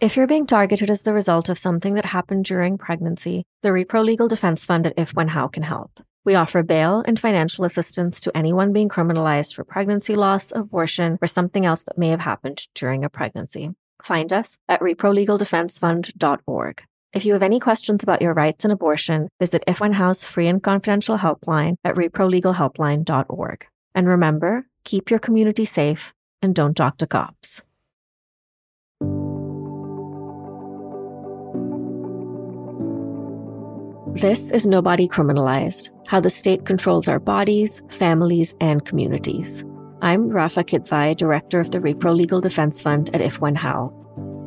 If you're being targeted as the result of something that happened during pregnancy, the Repro Legal Defense Fund at If When How can help. We offer bail and financial assistance to anyone being criminalized for pregnancy loss, abortion, or something else that may have happened during a pregnancy. Find us at reprolegaldefensefund.org. If you have any questions about your rights and abortion, visit If When How's free and confidential helpline at reprolegalhelpline.org. And remember, keep your community safe and don't talk to cops. This is Nobody Criminalized How the State Controls Our Bodies, Families, and Communities. I'm Rafa Kidvai, Director of the Repro Legal Defense Fund at If When How.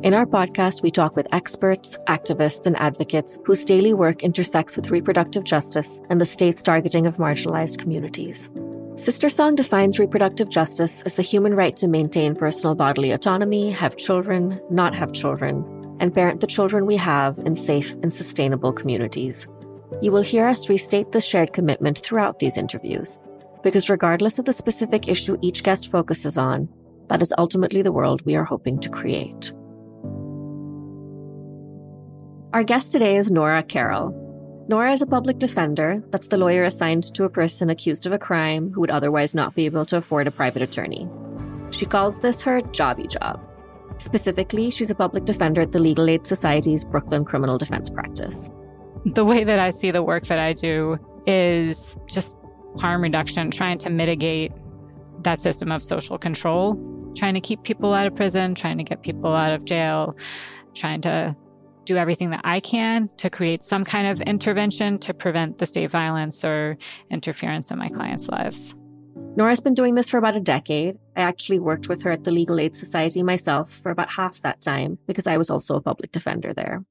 In our podcast, we talk with experts, activists, and advocates whose daily work intersects with reproductive justice and the state's targeting of marginalized communities. SisterSong defines reproductive justice as the human right to maintain personal bodily autonomy, have children, not have children, and parent the children we have in safe and sustainable communities. You will hear us restate this shared commitment throughout these interviews, because regardless of the specific issue each guest focuses on, that is ultimately the world we are hoping to create. Our guest today is Nora Carroll. Nora is a public defender, that's the lawyer assigned to a person accused of a crime who would otherwise not be able to afford a private attorney. She calls this her jobby job. Specifically, she's a public defender at the Legal Aid Society's Brooklyn Criminal Defense Practice. The way that I see the work that I do is just harm reduction, trying to mitigate that system of social control, trying to keep people out of prison, trying to get people out of jail, trying to do everything that I can to create some kind of intervention to prevent the state violence or interference in my clients' lives. Nora's been doing this for about a decade. I actually worked with her at the Legal Aid Society myself for about half that time because I was also a public defender there.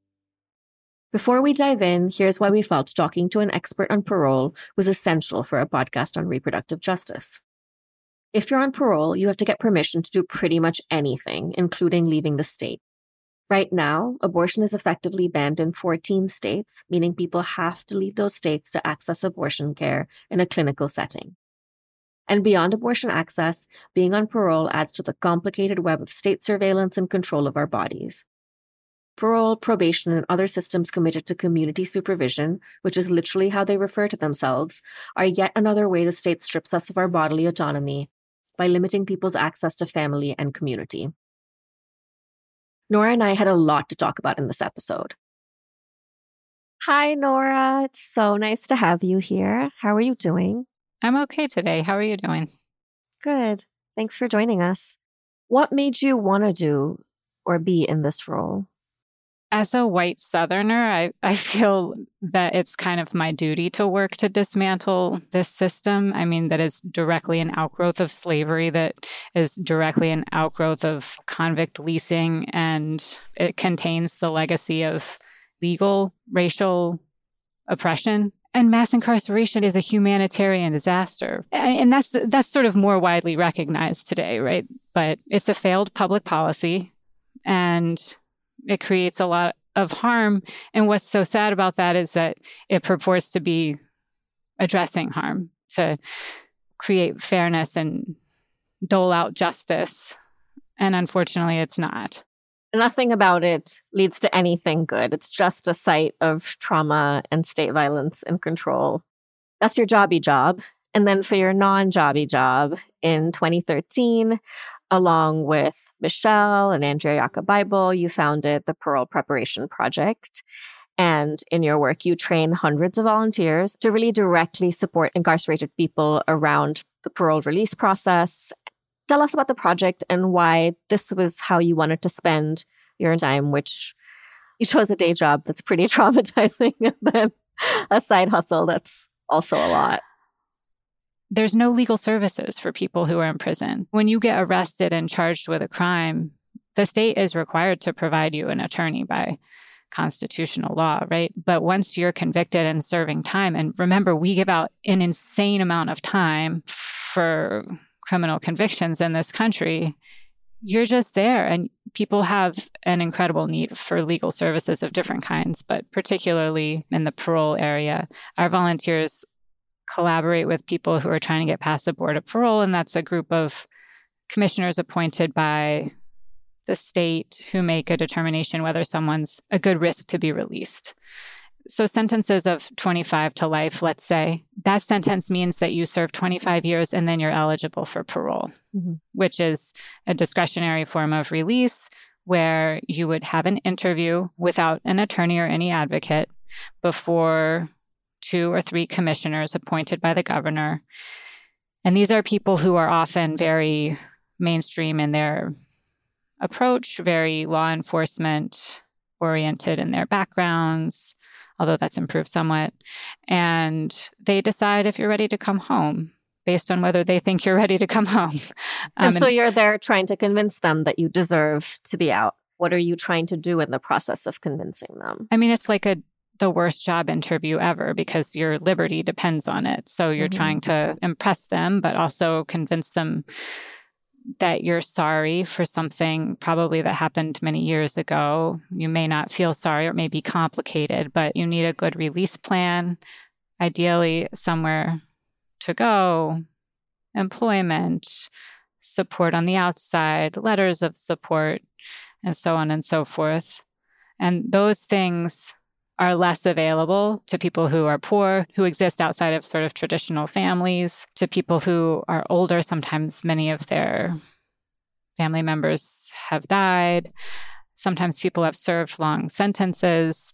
Before we dive in, here's why we felt talking to an expert on parole was essential for a podcast on reproductive justice. If you're on parole, you have to get permission to do pretty much anything, including leaving the state. Right now, abortion is effectively banned in 14 states, meaning people have to leave those states to access abortion care in a clinical setting. And beyond abortion access, being on parole adds to the complicated web of state surveillance and control of our bodies. Parole, probation, and other systems committed to community supervision, which is literally how they refer to themselves, are yet another way the state strips us of our bodily autonomy by limiting people's access to family and community. Nora and I had a lot to talk about in this episode. Hi, Nora. It's so nice to have you here. How are you doing? I'm okay today. How are you doing? Good. Thanks for joining us. What made you want to do or be in this role? As a white Southerner, I, I feel that it's kind of my duty to work to dismantle this system. I mean, that is directly an outgrowth of slavery, that is directly an outgrowth of convict leasing, and it contains the legacy of legal racial oppression and mass incarceration is a humanitarian disaster. And that's that's sort of more widely recognized today, right? But it's a failed public policy and it creates a lot of harm. And what's so sad about that is that it purports to be addressing harm, to create fairness and dole out justice. And unfortunately, it's not nothing about it leads to anything good. It's just a site of trauma and state violence and control. That's your jobby job. And then for your non jobby job in 2013, along with Michelle and Andrea Bible, you founded the Parole Preparation Project. And in your work, you train hundreds of volunteers to really directly support incarcerated people around the parole release process tell us about the project and why this was how you wanted to spend your time, which you chose a day job that's pretty traumatizing and then a side hustle that's also a lot. There's no legal services for people who are in prison. When you get arrested and charged with a crime, the state is required to provide you an attorney by constitutional law, right? But once you're convicted and serving time, and remember, we give out an insane amount of time for criminal convictions in this country, you're just there. And people have an incredible need for legal services of different kinds, but particularly in the parole area. Our volunteers collaborate with people who are trying to get past the board of parole, and that's a group of commissioners appointed by the state who make a determination whether someone's a good risk to be released. So, sentences of 25 to life, let's say, that sentence means that you serve 25 years and then you're eligible for parole, mm-hmm. which is a discretionary form of release where you would have an interview without an attorney or any advocate before two or three commissioners appointed by the governor. And these are people who are often very mainstream in their approach, very law enforcement oriented in their backgrounds, although that's improved somewhat. And they decide if you're ready to come home based on whether they think you're ready to come home. Um, and so you're there trying to convince them that you deserve to be out. What are you trying to do in the process of convincing them? I mean, it's like a the worst job interview ever because your liberty depends on it. So you're mm-hmm. trying to impress them, but also convince them that you're sorry for something probably that happened many years ago. You may not feel sorry or it may be complicated, but you need a good release plan, ideally somewhere to go, employment, support on the outside, letters of support, and so on and so forth. And those things are less available to people who are poor, who exist outside of sort of traditional families, to people who are older. Sometimes many of their family members have died. Sometimes people have served long sentences.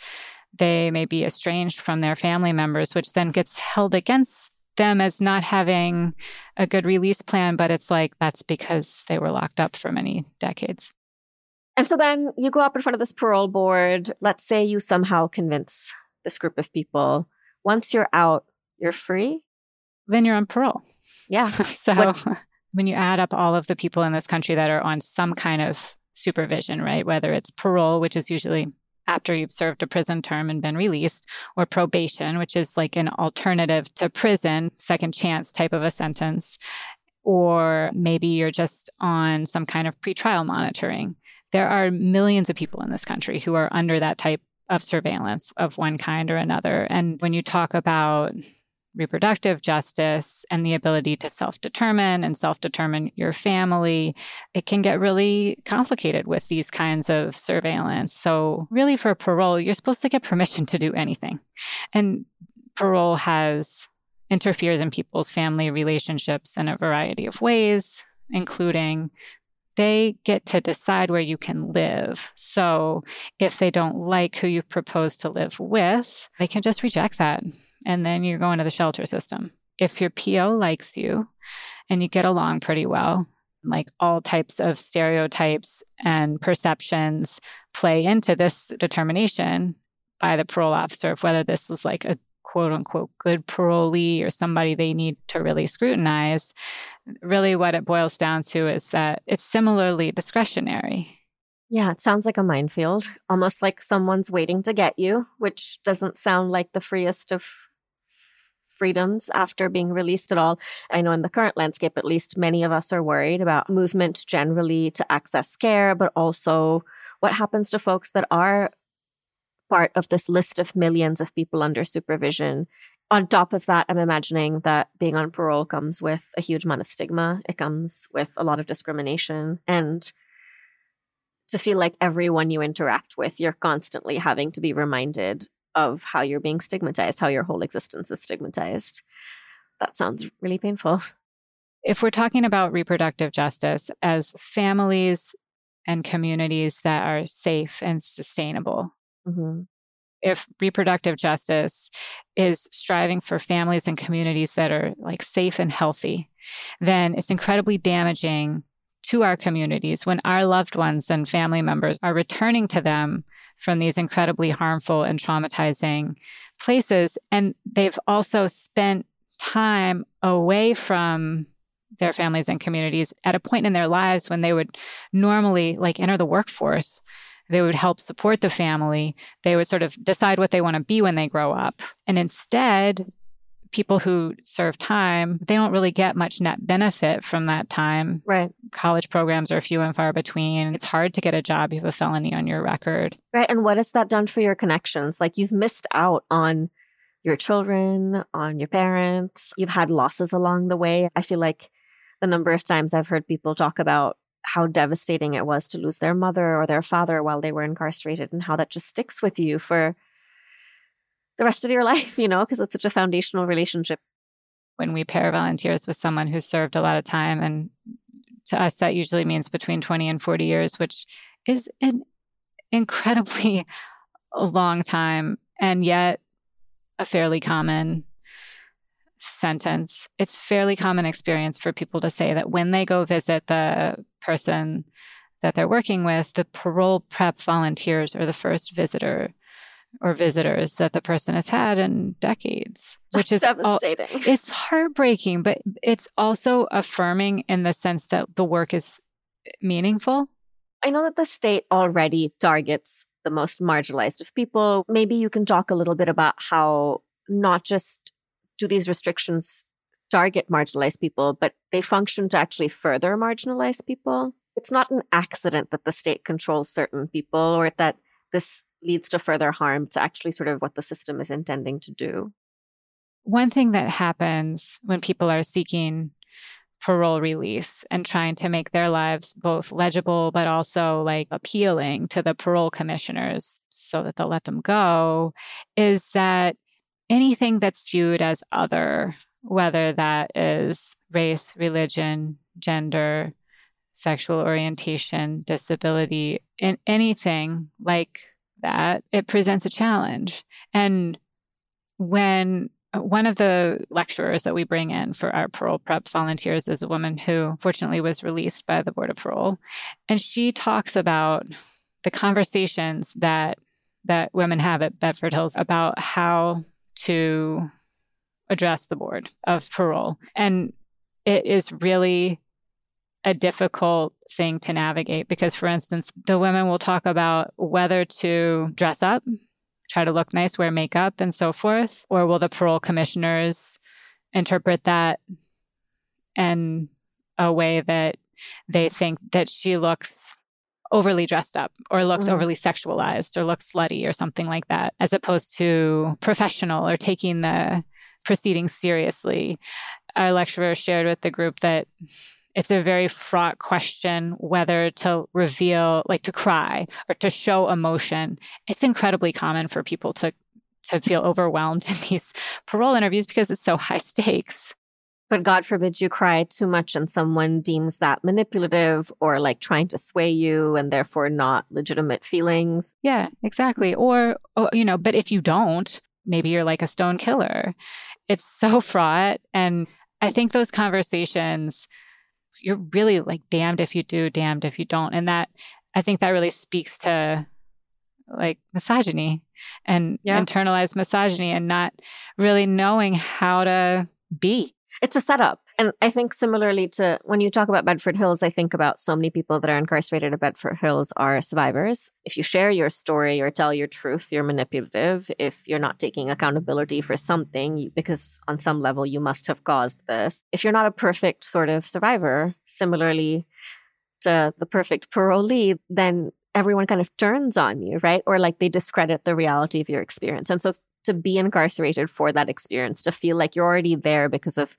They may be estranged from their family members, which then gets held against them as not having a good release plan, but it's like that's because they were locked up for many decades. And so then you go up in front of this parole board. Let's say you somehow convince this group of people. Once you're out, you're free. Then you're on parole. Yeah. so what? when you add up all of the people in this country that are on some kind of supervision, right? Whether it's parole, which is usually after you've served a prison term and been released, or probation, which is like an alternative to prison, second chance type of a sentence, or maybe you're just on some kind of pretrial monitoring there are millions of people in this country who are under that type of surveillance of one kind or another. And when you talk about reproductive justice and the ability to self determine and self determine your family, it can get really complicated with these kinds of surveillance. So, really, for parole, you're supposed to get permission to do anything. And parole has interferes in people's family relationships in a variety of ways, including they get to decide where you can live. So if they don't like who you propose to live with, they can just reject that. And then you're going to the shelter system. If your PO likes you and you get along pretty well, like all types of stereotypes and perceptions play into this determination by the parole officer of whether this is like a quote unquote good parolee or somebody they need to really scrutinize, really what it boils down to is that it's similarly discretionary. Yeah, it sounds like a minefield, almost like someone's waiting to get you, which doesn't sound like the freest of freedoms after being released at all. I know in the current landscape, at least, many of us are worried about movement generally to access care, but also what happens to folks that are part of this list of millions of people under supervision. On top of that, I'm imagining that being on parole comes with a huge amount of stigma. It comes with a lot of discrimination. And to feel like everyone you interact with, you're constantly having to be reminded of how you're being stigmatized, how your whole existence is stigmatized. That sounds really painful. If we're talking about reproductive justice as families and communities that are safe and sustainable, Mm-hmm. If reproductive justice is striving for families and communities that are like safe and healthy, then it's incredibly damaging to our communities when our loved ones and family members are returning to them from these incredibly harmful and traumatizing places. And they've also spent time away from their families and communities at a point in their lives when they would normally like enter the workforce they would help support the family. They would sort of decide what they want to be when they grow up. And instead, people who serve time, they don't really get much net benefit from that time. Right. College programs are few and far between. It's hard to get a job. You have a felony on your record. Right. And what has that done for your connections? Like you've missed out on your children, on your parents. You've had losses along the way. I feel like the number of times I've heard people talk about how devastating it was to lose their mother or their father while they were incarcerated and how that just sticks with you for the rest of your life, you know, because it's such a foundational relationship. When we pair volunteers with someone who's served a lot of time, and to us, that usually means between 20 and 40 years, which is an incredibly long time and yet a fairly common sentence. It's fairly common experience for people to say that when they go visit the person that they're working with, the parole prep volunteers are the first visitor or visitors that the person has had in decades, which That's is devastating. All, it's heartbreaking, but it's also affirming in the sense that the work is meaningful. I know that the state already targets the most marginalized of people. Maybe you can talk a little bit about how not just do these restrictions target marginalized people, but they function to actually further marginalize people. It's not an accident that the state controls certain people or that this leads to further harm. It's actually sort of what the system is intending to do. One thing that happens when people are seeking parole release and trying to make their lives both legible but also like appealing to the parole commissioners so that they'll let them go is that anything that's viewed as other, whether that is race, religion, gender, sexual orientation, disability, in anything like that, it presents a challenge. And when one of the lecturers that we bring in for our parole prep volunteers is a woman who fortunately was released by the Board of Parole. And she talks about the conversations that that women have at Bedford Hills about how to address the board of parole. And it is really a difficult thing to navigate because, for instance, the women will talk about whether to dress up, try to look nice, wear makeup, and so forth, or will the parole commissioners interpret that in a way that they think that she looks overly dressed up or looks mm. overly sexualized or looks slutty or something like that, as opposed to professional or taking the proceedings seriously. Our lecturer shared with the group that it's a very fraught question whether to reveal, like to cry or to show emotion. It's incredibly common for people to to feel overwhelmed in these parole interviews because it's so high stakes. But God forbid you cry too much and someone deems that manipulative or like trying to sway you and therefore not legitimate feelings. Yeah, exactly. Or, or, you know, but if you don't, maybe you're like a stone killer. It's so fraught. And I think those conversations, you're really like damned if you do, damned if you don't. And that, I think that really speaks to like misogyny and yeah. internalized misogyny and not really knowing how to be it's a setup. And I think similarly to when you talk about Bedford Hills, I think about so many people that are incarcerated at Bedford Hills are survivors. If you share your story or tell your truth, you're manipulative. If you're not taking accountability for something, because on some level you must have caused this. If you're not a perfect sort of survivor, similarly to the perfect parolee, then everyone kind of turns on you, right? Or like they discredit the reality of your experience. And so to be incarcerated for that experience, to feel like you're already there because of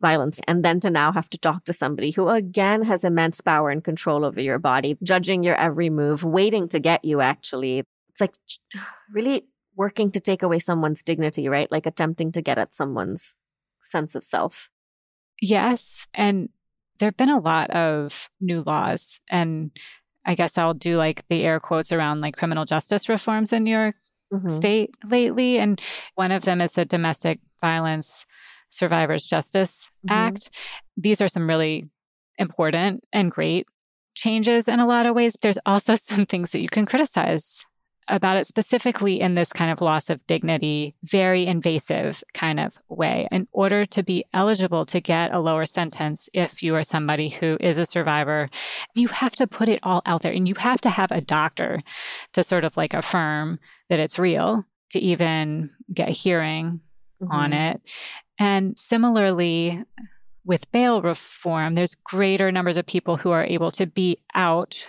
violence, and then to now have to talk to somebody who again has immense power and control over your body, judging your every move, waiting to get you actually. It's like really working to take away someone's dignity, right? Like attempting to get at someone's sense of self. Yes. And there have been a lot of new laws. And I guess I'll do like the air quotes around like criminal justice reforms in New York mm-hmm. state lately. And one of them is the Domestic Violence Survivors Justice mm-hmm. Act. These are some really important and great changes in a lot of ways. There's also some things that you can criticize about it specifically in this kind of loss of dignity, very invasive kind of way. In order to be eligible to get a lower sentence, if you are somebody who is a survivor, you have to put it all out there and you have to have a doctor to sort of like affirm that it's real to even get a hearing mm-hmm. on it. And similarly, with bail reform, there's greater numbers of people who are able to be out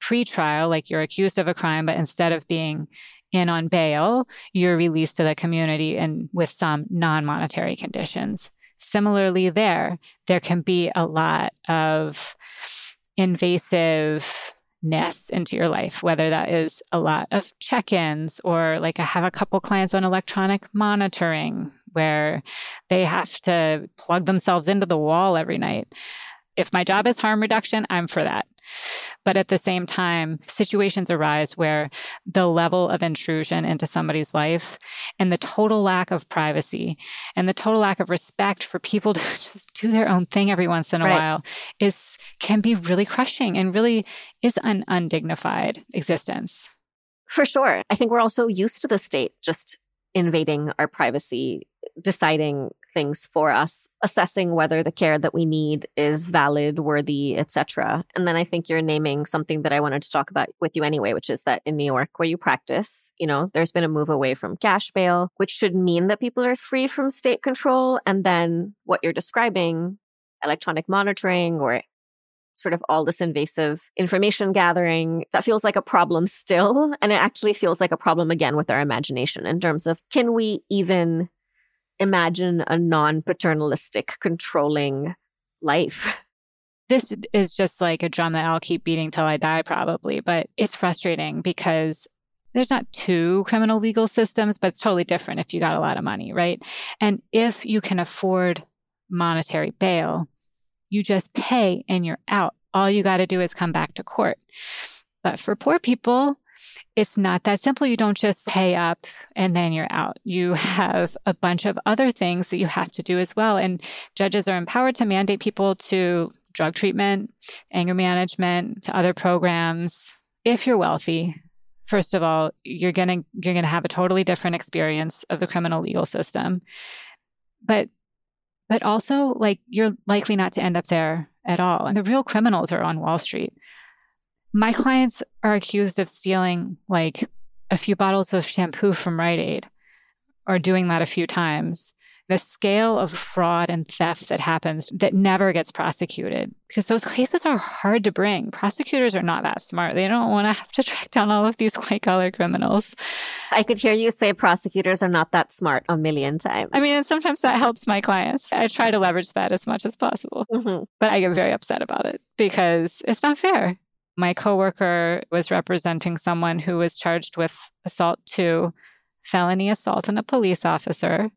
pre-trial, like you're accused of a crime, but instead of being in on bail, you're released to the community and with some non-monetary conditions. Similarly, there, there can be a lot of invasive ness into your life, whether that is a lot of check ins or like I have a couple clients on electronic monitoring where they have to plug themselves into the wall every night. If my job is harm reduction, I'm for that. But at the same time, situations arise where the level of intrusion into somebody's life and the total lack of privacy and the total lack of respect for people to just do their own thing every once in a right. while is can be really crushing and really is an undignified existence. For sure. I think we're also used to the state just invading our privacy, deciding things for us, assessing whether the care that we need is valid, worthy, etc. And then I think you're naming something that I wanted to talk about with you anyway, which is that in New York where you practice, you know, there's been a move away from cash bail, which should mean that people are free from state control and then what you're describing, electronic monitoring or sort of all this invasive information gathering that feels like a problem still and it actually feels like a problem again with our imagination in terms of can we even imagine a non paternalistic, controlling life. This is just like a drum that I'll keep beating till I die, probably. But it's frustrating because there's not two criminal legal systems, but it's totally different if you got a lot of money, right? And if you can afford monetary bail, you just pay and you're out. All you got to do is come back to court. But for poor people, it's not that simple. You don't just pay up and then you're out. You have a bunch of other things that you have to do as well. And judges are empowered to mandate people to drug treatment, anger management, to other programs. If you're wealthy, first of all, you're going to you're going to have a totally different experience of the criminal legal system. But but also like you're likely not to end up there at all. And the real criminals are on Wall Street. My clients are accused of stealing like a few bottles of shampoo from Rite Aid or doing that a few times. The scale of fraud and theft that happens that never gets prosecuted because those cases are hard to bring. Prosecutors are not that smart. They don't want to have to track down all of these white collar criminals. I could hear you say prosecutors are not that smart a million times. I mean, and sometimes that helps my clients. I try to leverage that as much as possible, mm-hmm. but I get very upset about it because it's not fair my coworker was representing someone who was charged with assault two, felony assault on a police officer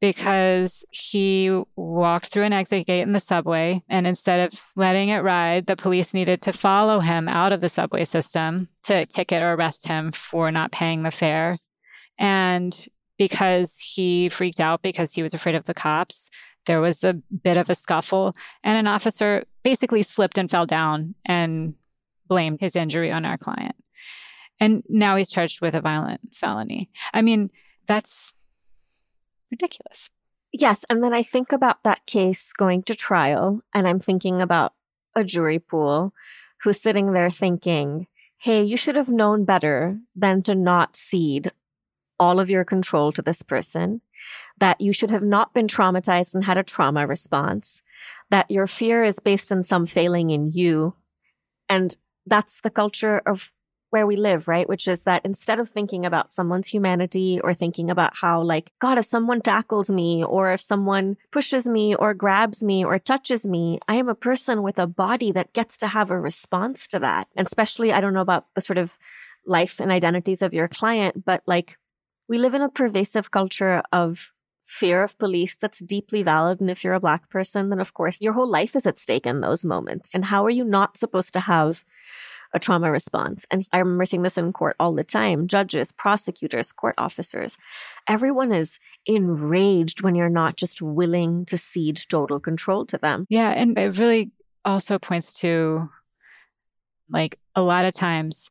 because he walked through an exit gate in the subway and instead of letting it ride the police needed to follow him out of the subway system to ticket or arrest him for not paying the fare. And because he freaked out because he was afraid of the cops there was a bit of a scuffle and an officer basically slipped and fell down and blame his injury on our client. And now he's charged with a violent felony. I mean, that's ridiculous. Yes. And then I think about that case going to trial, and I'm thinking about a jury pool who's sitting there thinking, hey, you should have known better than to not cede all of your control to this person, that you should have not been traumatized and had a trauma response, that your fear is based on some failing in you. And that's the culture of where we live, right? Which is that instead of thinking about someone's humanity or thinking about how, like, God, if someone tackles me or if someone pushes me or grabs me or touches me, I am a person with a body that gets to have a response to that. And especially, I don't know about the sort of life and identities of your client, but like, we live in a pervasive culture of fear of police that's deeply valid. And if you're a Black person, then of course your whole life is at stake in those moments. And how are you not supposed to have a trauma response? And I remember seeing this in court all the time judges, prosecutors, court officers. Everyone is enraged when you're not just willing to cede total control to them. Yeah. And it really also points to like a lot of times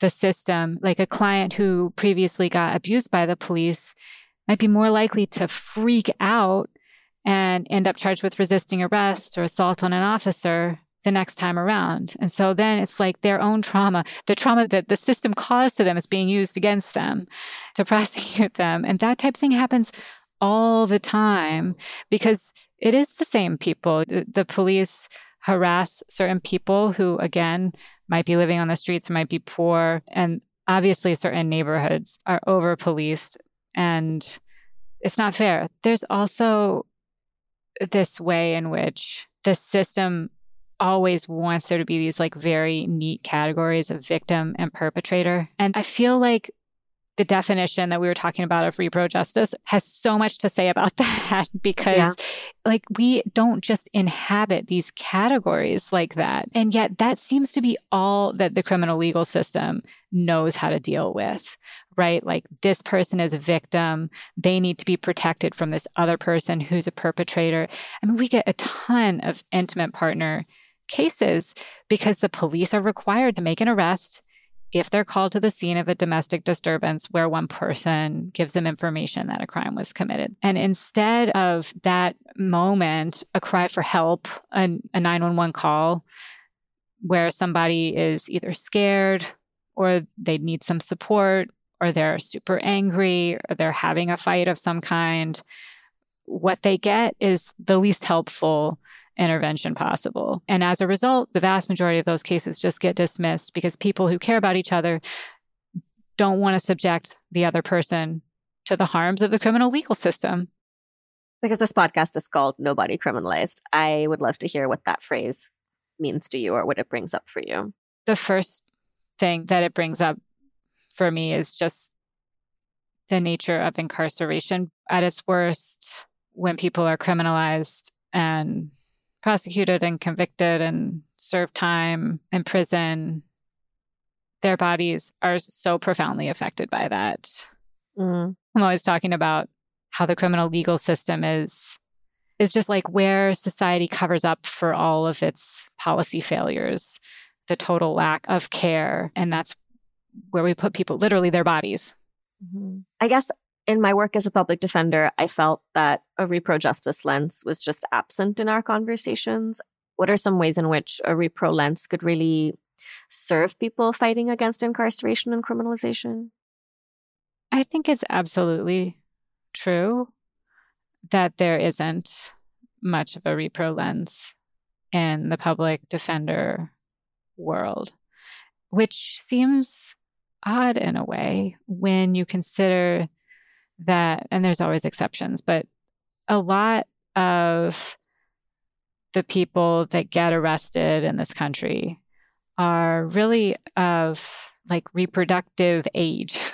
the system, like a client who previously got abused by the police might be more likely to freak out and end up charged with resisting arrest or assault on an officer the next time around. And so then it's like their own trauma, the trauma that the system caused to them is being used against them to prosecute them. And that type of thing happens all the time because it is the same people. The, the police harass certain people who, again, might be living on the streets, might be poor. And obviously, certain neighborhoods are over policed and it's not fair. There's also this way in which the system always wants there to be these like very neat categories of victim and perpetrator. And I feel like the definition that we were talking about of repro justice has so much to say about that because yeah. like we don't just inhabit these categories like that and yet that seems to be all that the criminal legal system knows how to deal with right? Like this person is a victim. They need to be protected from this other person who's a perpetrator. I mean we get a ton of intimate partner cases because the police are required to make an arrest if they're called to the scene of a domestic disturbance where one person gives them information that a crime was committed. And instead of that moment, a cry for help, a, a 911 call, where somebody is either scared or they need some support or they're super angry or they're having a fight of some kind, what they get is the least helpful intervention possible. And as a result, the vast majority of those cases just get dismissed because people who care about each other don't want to subject the other person to the harms of the criminal legal system. Because this podcast is called Nobody Criminalized, I would love to hear what that phrase means to you or what it brings up for you. The first thing that it brings up for me is just the nature of incarceration at its worst when people are criminalized and prosecuted and convicted and serve time in prison, their bodies are so profoundly affected by that. Mm. I'm always talking about how the criminal legal system is is just like where society covers up for all of its policy failures, the total lack of care, and that's where we put people literally their bodies. Mm-hmm. I guess in my work as a public defender, I felt that a repro justice lens was just absent in our conversations. What are some ways in which a repro lens could really serve people fighting against incarceration and criminalization? I think it's absolutely true that there isn't much of a repro lens in the public defender world, which seems odd in a way when you consider that, and there's always exceptions, but a lot of the people that get arrested in this country are really of like reproductive age.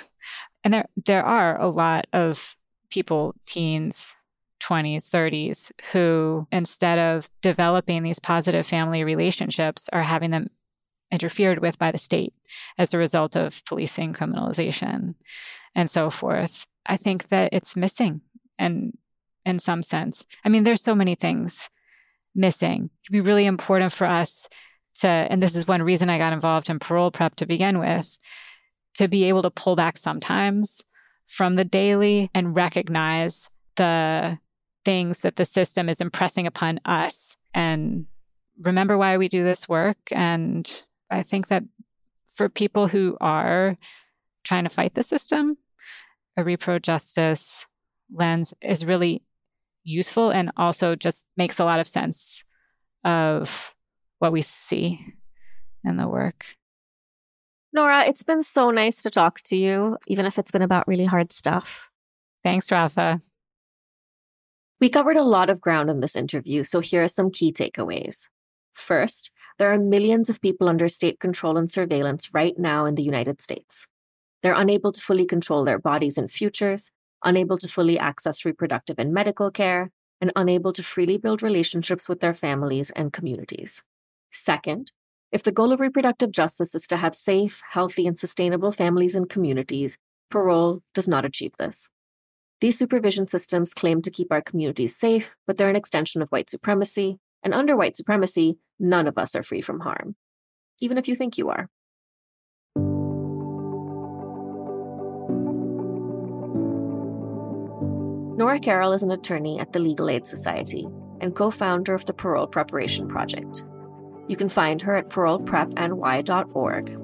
And there there are a lot of people, teens, 20s, 30s, who instead of developing these positive family relationships are having them interfered with by the state as a result of policing, criminalization, and so forth. I think that it's missing and in some sense. I mean, there's so many things missing. It'd be really important for us to, and this is one reason I got involved in parole prep to begin with, to be able to pull back sometimes from the daily and recognize the things that the system is impressing upon us and remember why we do this work. And I think that for people who are trying to fight the system, a repro justice lens is really useful and also just makes a lot of sense of what we see in the work. Nora, it's been so nice to talk to you, even if it's been about really hard stuff. Thanks, Rafa. We covered a lot of ground in this interview, so here are some key takeaways. First, there are millions of people under state control and surveillance right now in the United States. They're unable to fully control their bodies and futures, unable to fully access reproductive and medical care, and unable to freely build relationships with their families and communities. Second, if the goal of reproductive justice is to have safe, healthy, and sustainable families and communities, parole does not achieve this. These supervision systems claim to keep our communities safe, but they're an extension of white supremacy, and under white supremacy, none of us are free from harm, even if you think you are. Nora Carroll is an attorney at the Legal Aid Society and co founder of the Parole Preparation Project. You can find her at paroleprepny.org.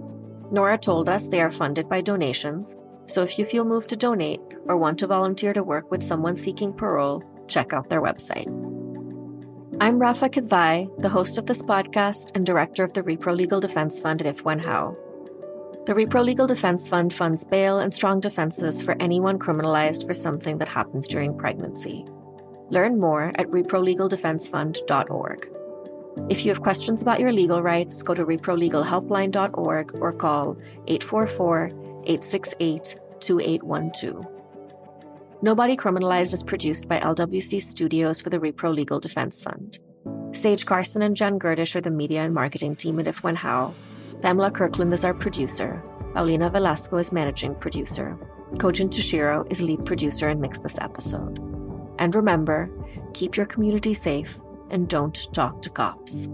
Nora told us they are funded by donations, so if you feel moved to donate or want to volunteer to work with someone seeking parole, check out their website. I'm Rafa Kidvai, the host of this podcast and director of the Repro Legal Defense Fund at If When How. The Repro Legal Defense Fund funds bail and strong defenses for anyone criminalized for something that happens during pregnancy. Learn more at reprolegaldefensefund.org. If you have questions about your legal rights, go to reprolegalhelpline.org or call 844 868 2812. Nobody Criminalized is produced by LWC Studios for the Repro Legal Defense Fund. Sage Carson and Jen Gerdish are the media and marketing team at If When How. Pamela Kirkland is our producer. Paulina Velasco is managing producer. Kojin Toshiro is lead producer and mixed this episode. And remember, keep your community safe and don't talk to cops.